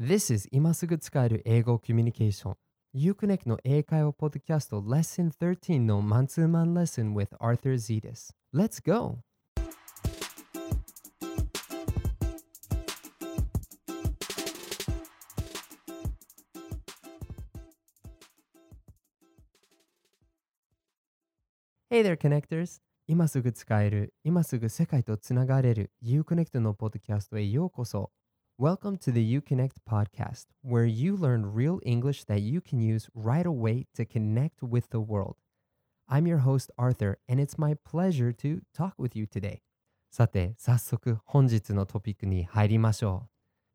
This is 今すぐ使える英語コミュニケーション Uconnect の英会話ポッドキャスト Lesson 13のマンツーマンレッスン with Arthur Zetas Let's go! Hey there, connectors! 今すぐ使える、今すぐ世界とつながれる YouConnect のポッドキャストへようこそ Welcome to the You Connect podcast, where you learn real English that you can use right away to connect with the world. I'm your host, Arthur, and it's my pleasure to talk with you today. さて、早速本日のトピックに入りましょ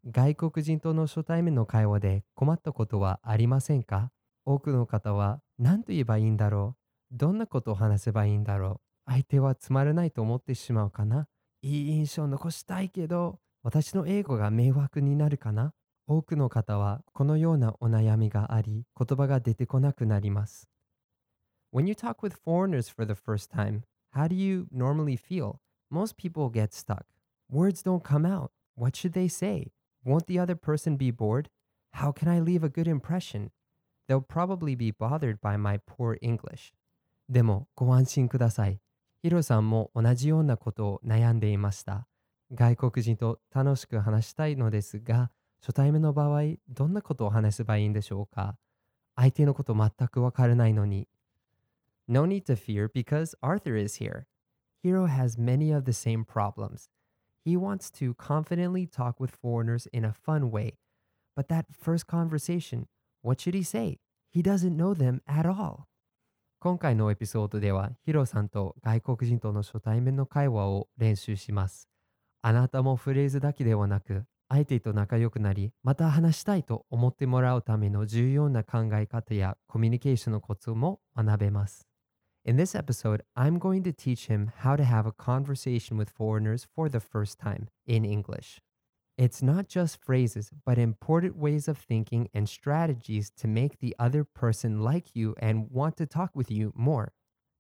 う。外国人との初対面の会話で困ったことはありませんか多くの方は何と言えばいいんだろうどんなことを話せばいいんだろう相手はつまらないと思ってしまうかないい印象を残したいけど私の英語が迷惑になるかな多くの方はこのようなお悩みがあり言葉が出てこなくなります When you talk with foreigners for the first time, how do you normally feel? Most people get stuck. Words don't come out. What should they say? Won't the other person be bored? How can I leave a good impression? They'll probably be bothered by my poor English. でもご安心ください。ヒロさんも同じようなことを悩んでいました。外国人と楽しく話したいのですが、初対面の場合、どんなことを話せばいいんでしょうか相手のこと全くわからないのに。No need to fear because Arthur is here. Hiro has many of the same problems. He wants to confidently talk with foreigners in a fun way. But that first conversation, what should he say? He doesn't know them at all. 今回のエピソードではヒロさんと外国人との初対面の会話を練習します。あなたもフレーズだけではなく相手と仲良くなりまた話したいと思ってもらうための重要な考え方やコミュニケーションのコツも学べます。In this episode, I'm going to teach him how to have a conversation with foreigners for the first time in English. It's not just phrases, but important ways of thinking and strategies to make the other person like you and want to talk with you more.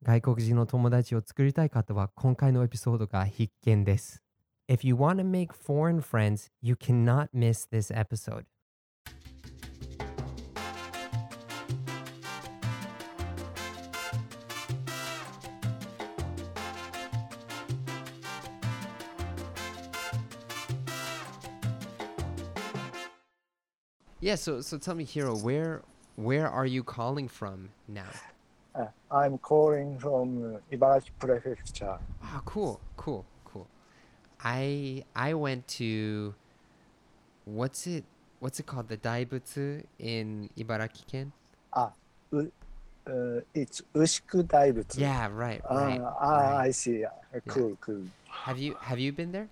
外国人の友達を作りたい方は今回のエピソードが必見です。If you want to make foreign friends, you cannot miss this episode. Yeah, so so tell me, Hiro, where where are you calling from now? Uh, I'm calling from uh, Ibaraki Prefecture. Ah, cool, cool, cool. I I went to what's it what's it called the Daibutsu in Ibaraki Ken? Uh, it's Ushiku Daibutsu. Yeah, right, Ah, right. ah, right. I see. Uh, Cool, cool. Have you have you been there?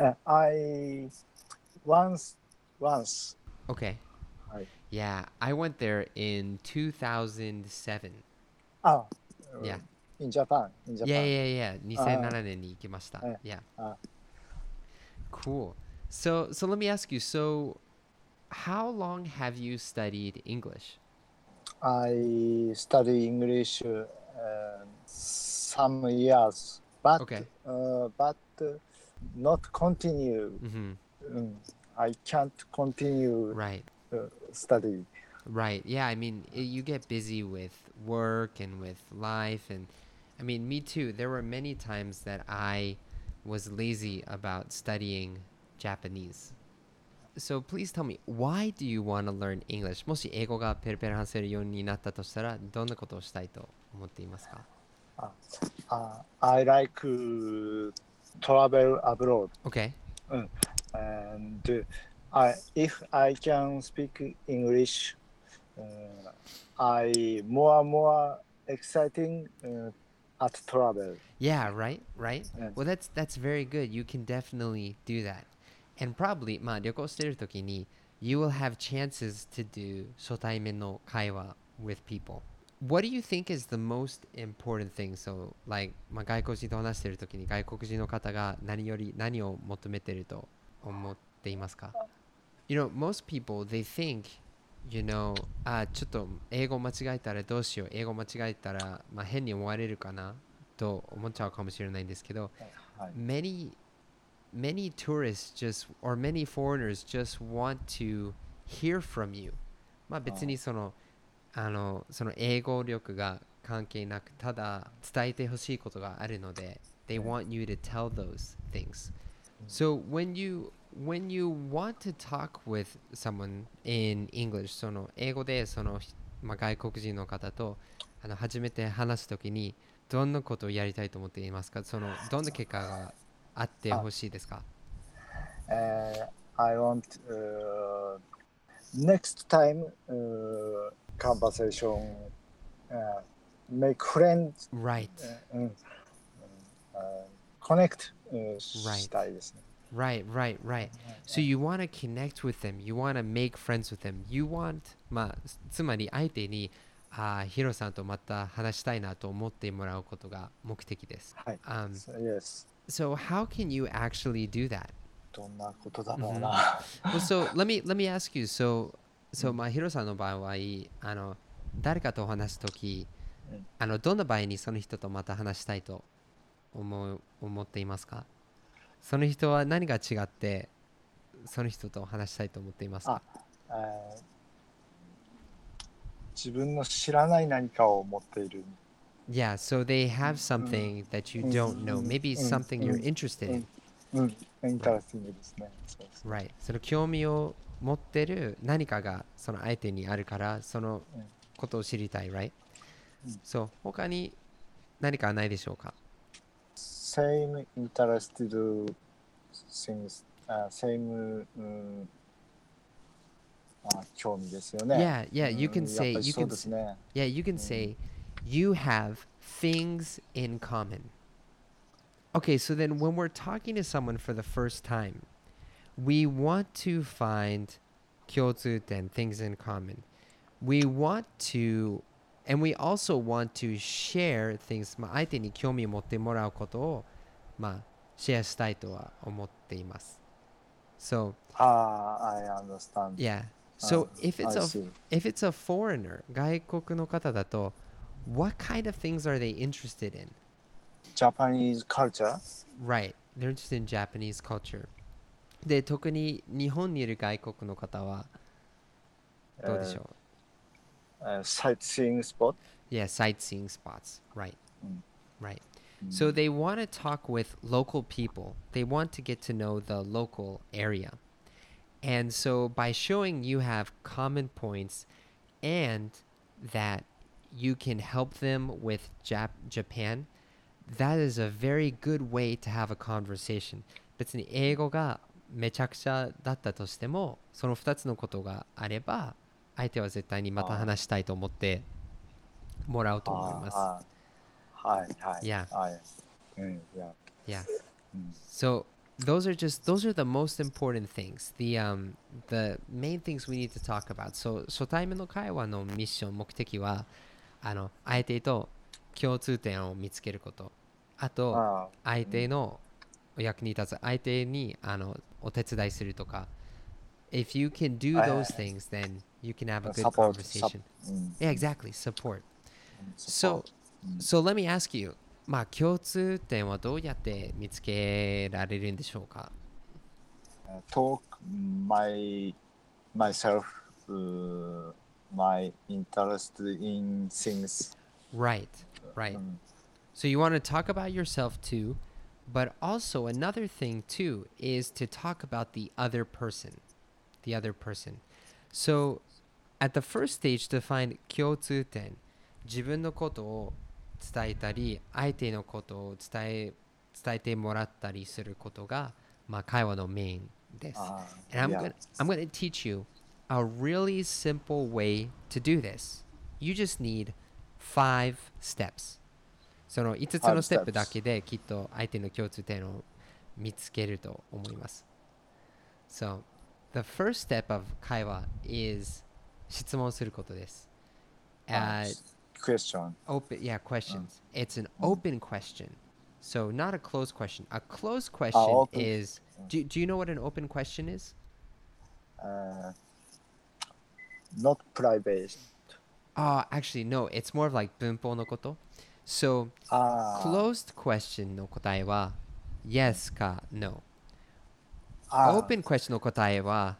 Uh, I once, once. Okay. Right. Yeah, I went there in 2007. Oh. uh, Yeah in Japan. In Japan. Yeah, yeah, yeah. 2007年に行きました。え Yeah. あ Cool. So so let me ask you. So how long have you studied English? I study English uh, some years, but Okay. uh, but uh, not continue. hmm Mm, I can't continue Right. uh, study. Right. Yeah. I mean, i you get busy with work and with life, and I mean, me too. There were many times that I was lazy about studying Japanese. So please tell me, why do you want to learn English? もし英語がペラペラ話せるようになったとしたら、どんなことをしたいと思っていますか Uh, I like uh, travel abroad, ?Okay. and uh, I if I can speak English, uh, I more more exciting uh, at travel. Yeah, right, right. Yes. Well, that's that's very good. You can definitely do that. And probably, まあ旅行してる時に you will have chances to do 初対面の会話 with people. What do you think is the most important thing? So, like, まあ外国人と話してる時に外国人の方が何より何を求めてると思っていますか You know, most people, they think, you know, あ、ちょっと英語間違えたらどうしよう。英語間違えたら、まあ、変に思われるかなと思っちゃうかもしれないんですけど、はい many many tourists just or many foreigners just want to hear from you まあ別にそのあのその英語力が関係なくただ伝えてほしいことがあるので they want you to tell those things so when you when you want to talk with someone in English その英語でその、まあ、外国人の方とあの初めて話すときにどんなことをやりたいと思っていますかそのどんな結果があってほしいですか Uh, I want uh, next time uh, conversation uh, make friends Right, うんうんあコネクト、うんしたいですね。Right, right, right. So you want to connect with them. You want to make friends with them. You want, まあ、つまり相手に、ああ、ヒロさんとまた話したいなと思ってもらうことが目的です。はい。Um, Yes. so how can you actually do that? どんなことだろうな。well, so let me let me ask you. So, so まあヒロさんの場合はあの誰かと話すときうん、あのどんな場合にその人とまた話したいと思う思っていますかその人は何が違ってその人と話したいと思っていますか？えー自分の知らない何かを持っている。Yeah, so they have something that you don't know. Maybe Mm, something you're mm, interested in. うん。インタラスティングで Right. その興味を持ってる何かがその相手にあるからそのうんことを知りたい、right? うんそう、他に何かないでしょうか？same interested things, uh, same、うんあ興味ですよね。 Yeah, yeah, you うん can やっ say, ぱり you そう can, です s- ね。 yeah, you can say, you have things in common. Okay, so then when we're talking to someone for the first time, we want to find 共通点 things in common. We want to, and we also want to share things, まあ相手に興味を持ってもらうことを、まあ、シェアしたいとは思っています。So, ああ、I understand. yeah. So if it's a if it's a foreigner 外国の方だと what kind of things are they interested in Japanese culture? right they're interested in Japanese culture で特に日本にいる外国の方はどうでしょう、Uh, sightseeing spot? yeah sightseeing spots right Mm. right so they want to talk with local people they want to get to know the local area and so by showing you have common points and that you can help them with Jap- Japan, that is a very good way to have a conversation. 別に英語がめちゃくちゃだったとしても、その2つのことがあれば、 相手は絶対にまた話したいと思ってもらうと思います。はいはい。Yeah. はい。うん、いや。Yeah. うん。So those are just those are the most important things. The um the main things we need to talk about. So 初対面の会話のミッション目的はあの相手と共通点を見つけること。あと相手のお役に立つ相手にあのお手伝いするとか。If you can do はいはい those things, then you can have a good サポート、サ conversation. うん。 Yeah, exactly. Support. うん So, うん so let me ask you. まあ共通点はどうやって見つけられるんでしょうか uh, talk my myself uh, my interest in things Right, right. うん So you want to talk about yourself too, but also another thing too is to talk about the other person. The other person. So at the first stage to find 共通点、自分のことを伝えたり、相手のことを伝え伝えてもらったりすることが、まあ、会話のメインです。あ And I'm gonna I'm gonna teach you a really simple way to do this. You just need five steps. その5つのステップ.だけできっと相手の共通点を見つけると思います。So, the first step of 会話 is 質問することです。あ Uh, question open yeah questions it's an open question so not a closed question a closed question open. is do, do you know what an open question is uh, not private uh actually no it's more of like 文法のこと so あー closed question の答えは yes か no あ Ah. open question no kotae wa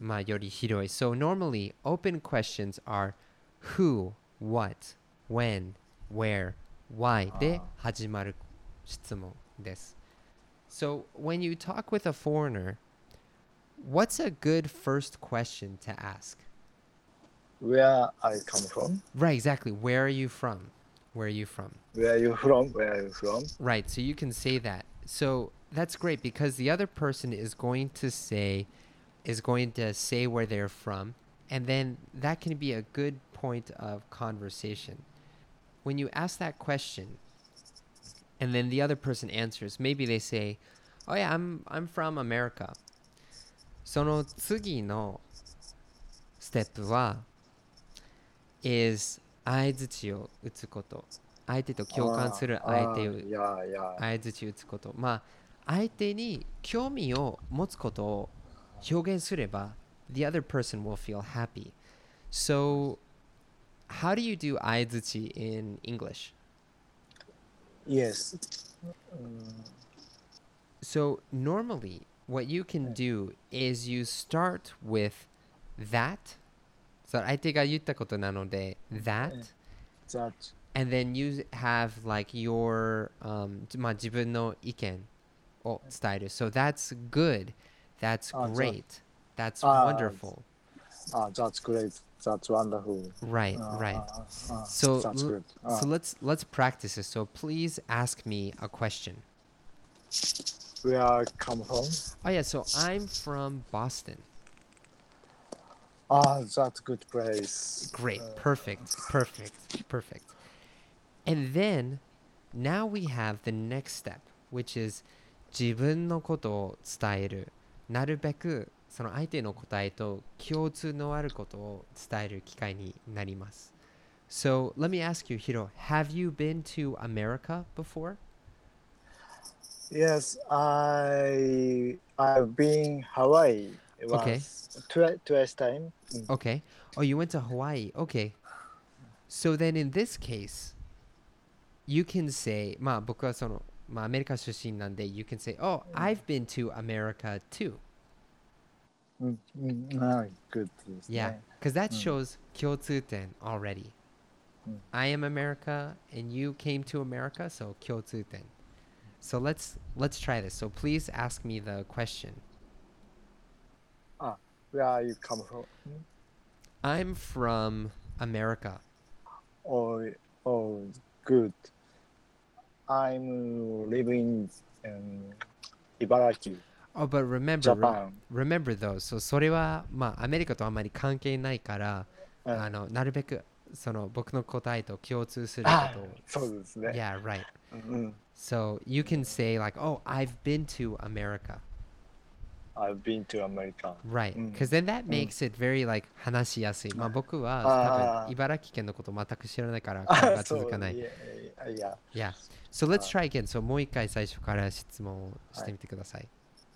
ma yori hiroi. So normally open questions are who, what, when, where, why de hajimaru shitsumon desu. So when you talk with a foreigner, what's a good first question to ask? Where I come from? Right, exactly. Where are you from? Where are you from? Where are you from? Where are you from? Right, so you can say that. So that's great because the other person is going to say is going to say where they're from and then that can be a good point of conversation. When you ask that question and then the other person answers, maybe they say, "Oh yeah, I'm I'm from America." その次のステップは is 相槌を打つこと。相手と共感する相手をあーいやいや。相槌打つことまあ 相手に興味を持つことを表現すれば the other person will feel happy so how do you do 相槌 in English Yes. うん、 so normally what you can do is you start with that so 相手が言ったことなので that that and then you have like your um まあ自分の意見 Oh, alt status. So that's good. That's uh, great. that's uh, wonderful. Uh, that's great. That's wonderful. Right, right. so so let's let's practice this. So please ask me a question. Where I come from? Oh yeah, so I'm from Boston. Ah, oh, that's good place. Great, uh, perfect, perfect, perfect. And then now we have the next step, which is 自分のことを伝えるなるべくその相手の答えと共通のあることを伝える機会になります So let me ask you Hiro have you been to America before? Yes, I I've been Hawaii. Was Okay. twi- twice time. Mm. Okay. Oh, you went to Hawaii. Okay. So then in this case, you can say, まあ僕はその、まあアメリカ出身なんで、you can say, oh, I've been to America too. Mm, mm, ah, good. ですね Yeah. Because that うん shows 共通点 already. うん I am America and you came to America, so 共通点. So let's let's try this. So please ask me the question. Where are you come from? I'm from America. Oh, oh, good. I'm living in Ibaraki, Oh, but remember, re- Japan. remember though, so それはまあアメリカとあまり関係ないから、うんあのなるべくその僕の答えと共通するこあとを。そうですね。Yeah, right. うん、So you can say like, "Oh, I've been to America." I've been to America. Right. うん Because then that makes it very like 話しやすい。まあ僕は多分茨城県のこと全く知らないから会あ話続かないい。やいや Yeah. So let's try again. So もう一回最初から質問をしてみてください。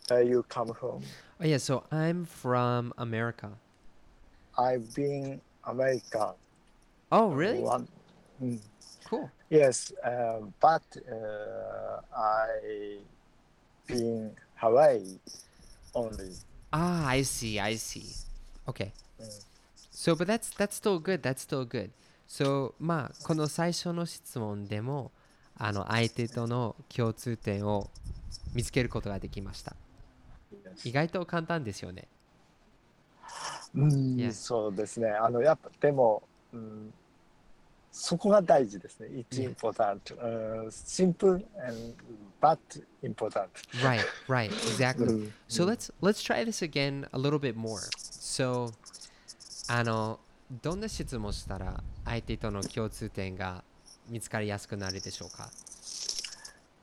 Where you come from? Oh yeah, so I'm from America. I've been America. Oh, really? One, mm, Cool. yes, uh, but uh, I been Hawaii only. Ah, I see. I see. Okay. Mm. So, but that's that's still good. That's still good. So, まあこの最初の質問でもあの相手との共通点を見つけることができました。意外と簡単ですよね。うん.そうですね。あのやっぱでも、うん、そこが大事ですね。It's important. Uh, simple and but important. Right, right, exactly. うん So let's let's try this again a little bit more. So あのどんな質問したら相手との共通点が見つかりやすくなるでしょうか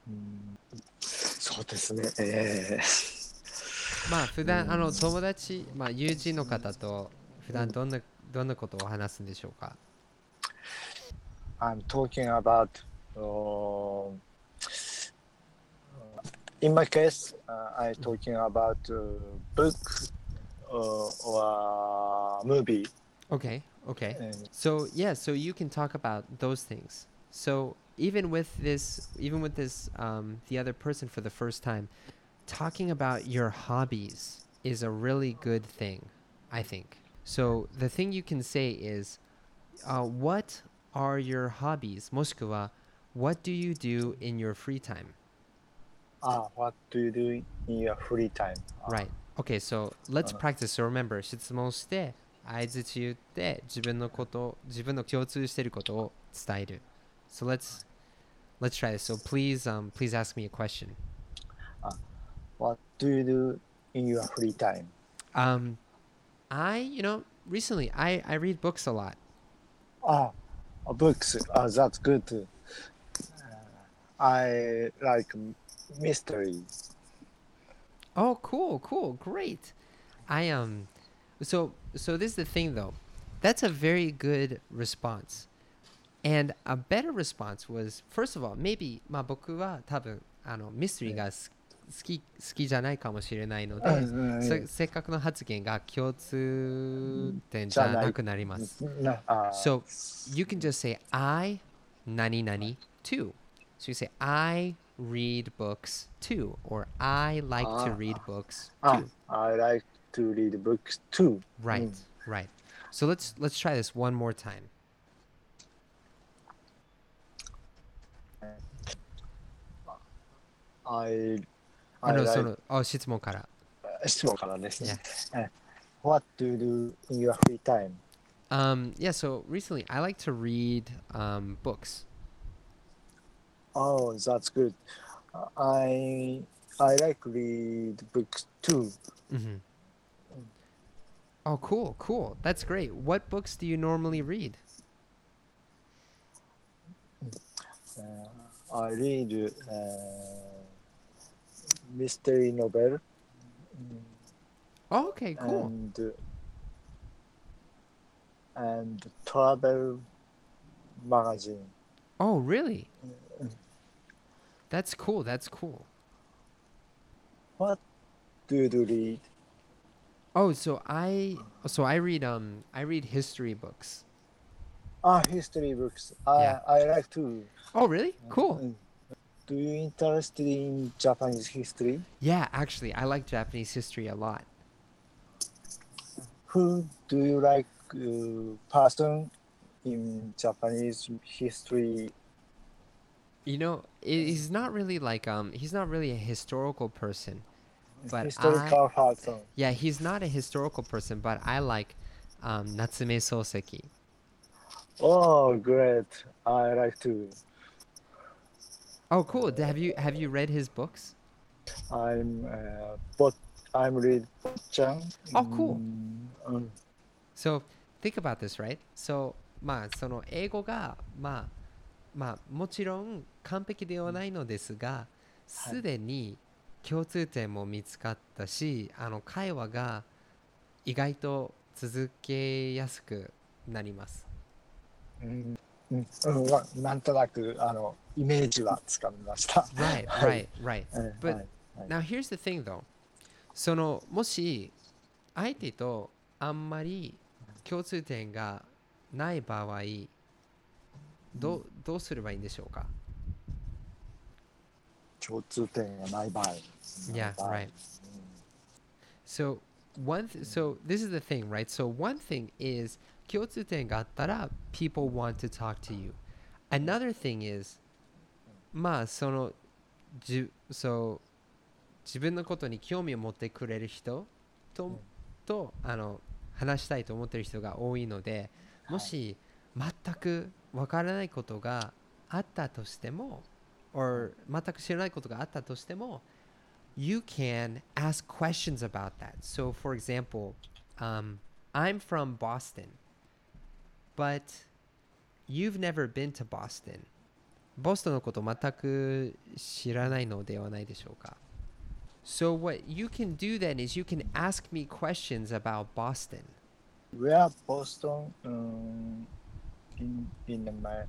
うんそうですね。えまあ普段あの友達、まあ、友人の方と普段どんなどんなことを話すんでしょうかー I'm talking about. Uh, in my case, uh, I'm talking about uh, book uh, or movie. Okay, okay. And So yeah, so you can talk about those things. So even with this, even with this, um, the other person for the first time, talking about your hobbies is a really good thing, I think. So the thing you can say is, uh, what are your hobbies? もしくは what do you do in your free time? あ、What do you do in your free time? あ Right. Okay, so let's Uh. practice. So remember, 質問して、相づち言って、自分のこと、自分の共通していることを伝える。So let's let's try this. So please um please ask me a question. What do you do in your free time? Um I, you know, recently I I read books a lot. あ、 books. あ、That's good. Uh, I like mystery. Oh, cool, cool, great. I um so so this is the thing though. That's a very good response. And a better response was first of all, maybe まあ僕は多分あのミステリーがす好 き好きじゃないかもしれないので、うんうんせせっかくの発言が共通点じゃなくなります。なあ So you can just say I 何々 too. So you say I read books too or I like to Ah. read books あ too. I like to read books too. Right, right. So let's let's try this one more time. I, あ I の like そのあ質問から。質問からですね Yeah.。え What do you do in your free time? Um, yeah. So recently, I like to read um, books. Oh, that's good. I I like read books too. hmm Oh, cool, cool. That's great. What books do you normally read? Uh, I read uh, mystery novel Oh, okay, cool. and and travel magazine. Oh, really? Mm. That's cool. That's cool. What do you read? Oh, so I so I read um I read history books. Ah, history books. I Yeah. I like to. Oh, really? Cool. Do you interested in Japanese history? Yeah, actually, I like Japanese history a lot. Who do you like uh, person in Japanese history? You know, i- he's not really like um he's not really a historical person. But historical person. Yeah, he's not a historical person, but I like um Natsume Soseki. Oh, great! I like to. Oh, cool. Have you have you read his books? I'm uh, but I'm read Chan. Oh, cool. Mm, So think about this, right? So まあその英語がまあまあもちろん完璧ではないのですが、すでに共通点も見つかったし、あの会話が意外と続けやすくなります。うんうんうんわなんとなくあのイメージはつかみました。Right, はい right, right. うん But はい Now here's the thing though. そのもし相手とあんまり共通点がない場合、どうどうすればいいんでしょうか共通点がない場合。Yeah, right. So one th- so this is the thing, right? So one thing is 共通点があったら people want to talk to you. Another thing is まあそのじそう自分のことに興味を持ってくれる人と,、んとあの話したいと思ってる人が多いのでもし全くわからないことがあったとしても or 全く知らないことがあったとしても you can ask questions about that. So, for example, um, I'm from Boston, but you've never been to Boston. ボストンのこと全く知らないのではないでしょうか So what you can do then is you can ask me questions about Boston. Where Boston um, in in America?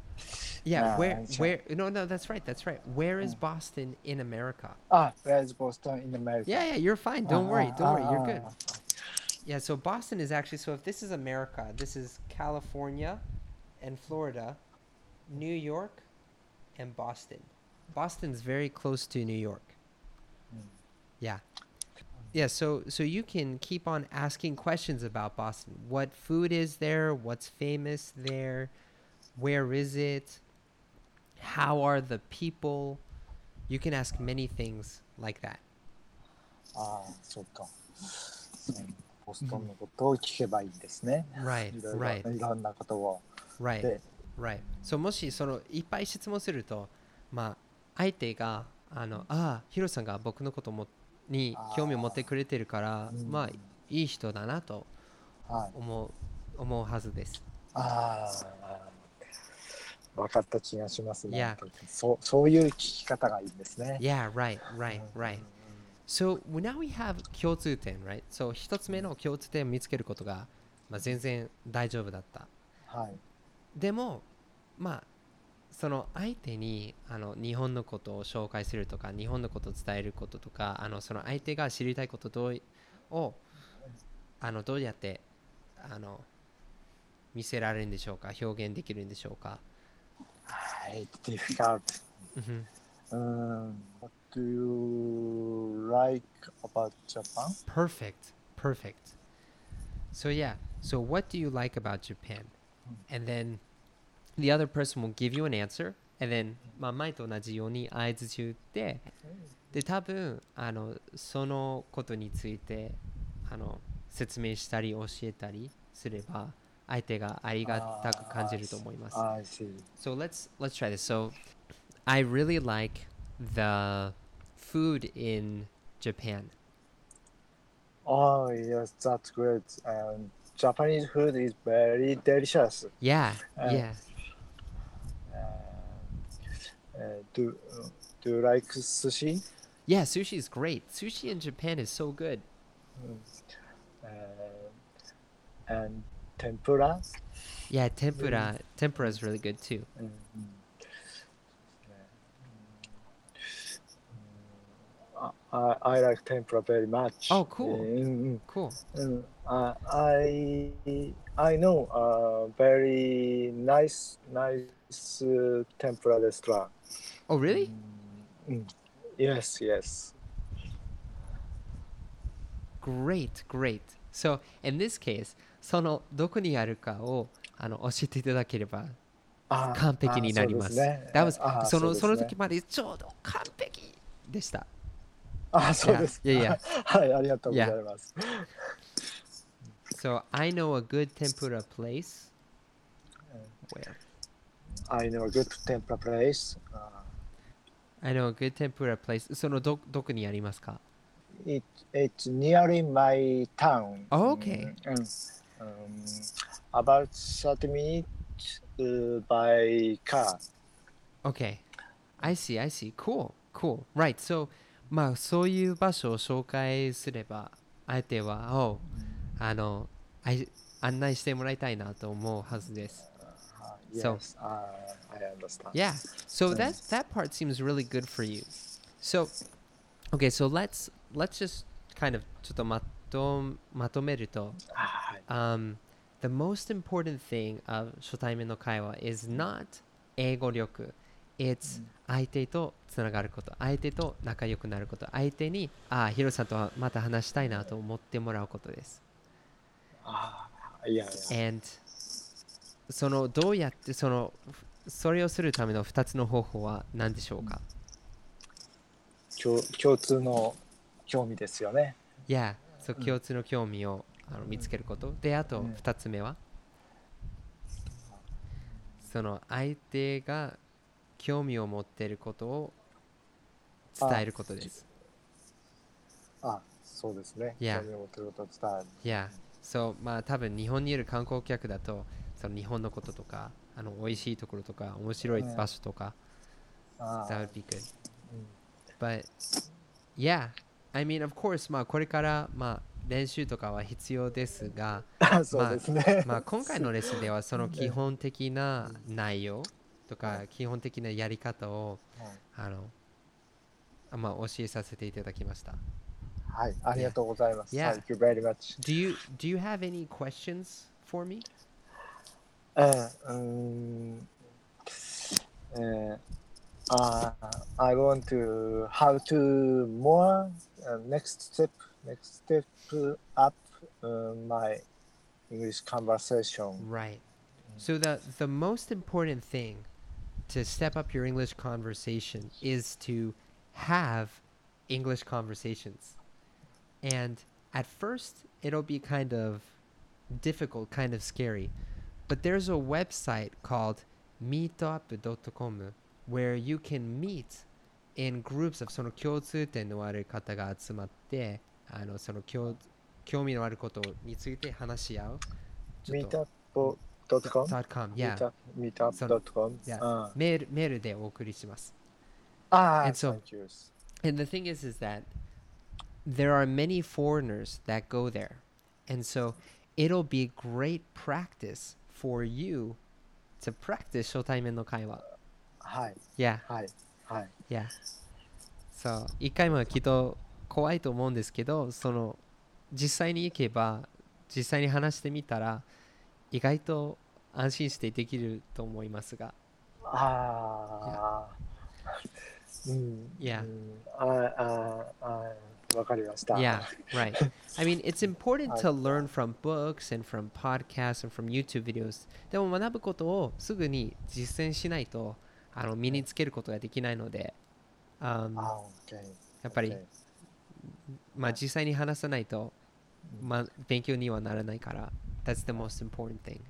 Yeah, Ah, where sure. where no no that's right, that's right. Where is Boston in America? Ah, where is Boston in America? Yeah, yeah, you're fine. Don't Ah, worry. ah, Don't worry. ah, You're good. ah, Yeah, so Boston is actually so if this is America, this is California and Florida, New York and Boston. Boston's very close to New York. Mm. Yeah. Yeah, so so you can keep on asking questions about Boston. What food is there? What's famous there? Where is it? How are the people? You can ask many things like that. ああ、そうか。うんボストンのことを聞けばいいんですね。 Right, いろいろ right, いろんなことを。 right, で、 Right. そうもしそのいっぱい質問すると、まあ相手があのああヒロさんが僕のこともに興味を持ってくれてるから、うんまあいい人だなとはい。思う思うはずです。ああ、分かった気がしますね。Yeah. そうそういう聞き方がいいんですね。Yeah, right, right, right. So now we have 共通点 right? So 一つ目の共通点を見つけることが、まあ、全然大丈夫だった。はい。でも、まあ、その相手にあの日本のことを紹介するとか、日本のことを伝えることとか、あのその相手が知りたいことどうをあのどうやってあの見せられるんでしょうか、表現できるんでしょうか？はい。difficult. What do you like about Japan? Perfect, perfect. So yeah, so what do you like about Japan? And then the other person will give you an answer, and then まあ前と同じように合図中って、で多分あのそのことについてあの説明したり教えたりすれば相手がありがたく感じると思います。 I see. So let's let's try this. So I really like the food in Japan. Oh yes, that's great. And Japanese food is very delicious. Yeah, Uh, yeah. Uh, do do you like sushi? Yeah, sushi is great. Sushi in Japan is so good. Uh, and tempura? Yeah, tempura. Tempura is really good too. Mm, mm. I, I like tempura very much. Oh, cool. Mm, Cool. mm, mm. Uh, I I know a very nice nice uh, tempura restaurant. Oh, really? Mm, mm. Yes, yes. Great, great. So in this case, そのどこにあるかをあの教えていただければあ完璧になります。あそね That was あそのその時までちょうど完璧でした。あ、そうです。いやいやはい、ありがとうございます。 So I know a good tempura place. Where? I know a good tempura place. Uh, I know a good tempura place. そのどどこにありますか it, it's near my town. Oh, okay. Mm, um, about 30 minutes uh, by car. Okay. I see, I see. Cool, cool. Right. So, まあ、そういう場所を紹介すれば、相手は、おあの、あい案内してもらいたいなと思うはずです。Uh, So- yes, uh, I understand. Yeah. So that that part seems really good for you. So, okay. So let's let's just kind of ちょっとまとまとめると、はい um, the most important thing of 初対面の会話 is not 英語力 it's 相手とつながること。相手と仲良くなること。相手にああヒロさんとはまた話したいなと思ってもらうことです。あーいやいや。and そのどうやってそのそれをするための2つの方法は何でしょうか、共共通の興味ですよね。Yeah そう共通の興味をあの見つけること。であとうん。2つ目は？その相手が興味を持っていることを伝えることです。あ、そうですね。Yeah. 興味を持ってることを伝える。Yeah そうまあ多分日本にいる観光客だとその日本のこととかあの美味しいところとか面白い場所とか、あ that would be good うん but yeah I mean of course まあこれからまあ練習とかは必要ですがあ そうですね。まあ今回のレッスンではその基本的な内容とか基本的なやり方をあのあまあ教えさせていただきました。はい、ありがとうございます。Yeah. Thank you very much. Do you do you have any questions for me? えーうーんえーあ I want to how to more uh, next step, next step up uh, my English conversation. Right. So the the most important thing to step up your English conversation is to have English conversations. And at first it'll be kind of difficult, kind of scary. But there's a website called meetup.com where you can meet in groups of その共通点のある方が集まってあのその興興味のあることについて話し合う。ちょっと Meetup.com? .com, yeah. Meetup.com. Yeah. あメールメールでお送りします。あ And so- thank you. And the thing is, is that there are many foreigners that go there. And so it'll be great practice for you to practice 初対面の会話。はい、Yeah, はい、はい。yeah. そう、一回目はきっと怖いと思うんですけど、その実際に行けば、実際に話してみたら、意外と安心してできると思いますが。ああ。うん。いや。ああ、ああ、わかりました。いや、right。I mean, でも学ぶことをすぐに実践しないとあの身につけることができないので。ああ、やっぱり、まあ実際に話さないと。まあ、勉強にはならないから。That's the most important thing.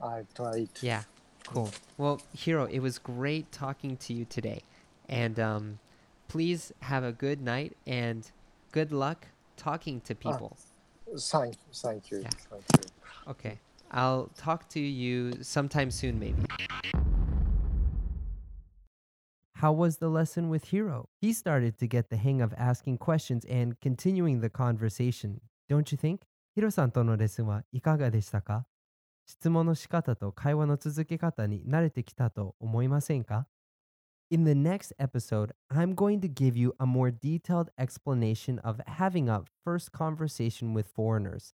I tried. Yeah, cool. Well, Hiro, it was great talking to you today. And um, please have a good night and good luck talking to people. Thank, thank you. Yeah. Thank you. Okay. I'll talk to you sometime soon, maybe. How was the lesson with Hiro? He started to get the hang of asking questions and continuing the conversation, don't you think? ヒロさんとのレッスンはいかがでしたか質問の仕方と会話の続け方に慣れてきたと思いませんか In the next episode, I'm going to give you a more detailed explanation of having a first conversation with foreigners.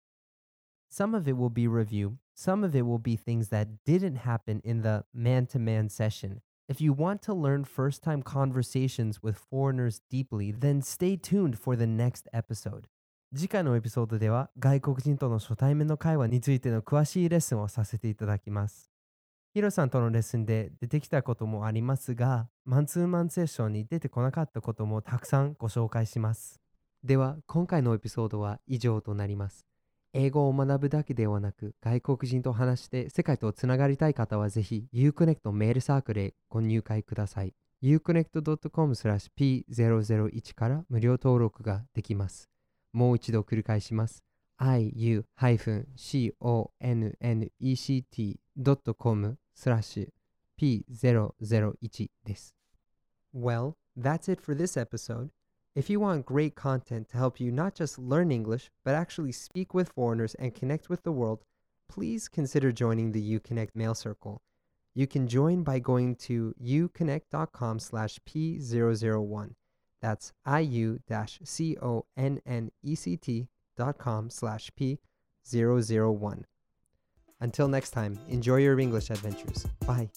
Some of it will be review, some of it will be things that didn't happen in the man to man session. If you want to learn first time conversations with foreigners deeply, then stay tuned for the next episode. 次回のエピソードでは外国人との初対面の会話についての詳しいレッスンをさせていただきます。ヒロさんとのレッスンで出てきたこともありますが、マンツーマンセッションに出てこなかったこともたくさんご紹介します。では、今回のエピソードは以上となります。英語を学ぶだけではなく、外国人と話して世界とつながりたい方はぜひ Uconnect メールサークルへご入会ください。uconnect.com/p001 から無料登録ができます。もう一度繰り返します。iu-connect.com スラッシュ p001 です。Well, that's it for this episode. If you want great content to help you not just learn English, but actually speak with foreigners and connect with the world, please consider joining the UConnect Mail Circle. You can join by going to uconnect.com slash p001. That's iu-connect dot com slash p001. Until next time, enjoy your English adventures. Bye.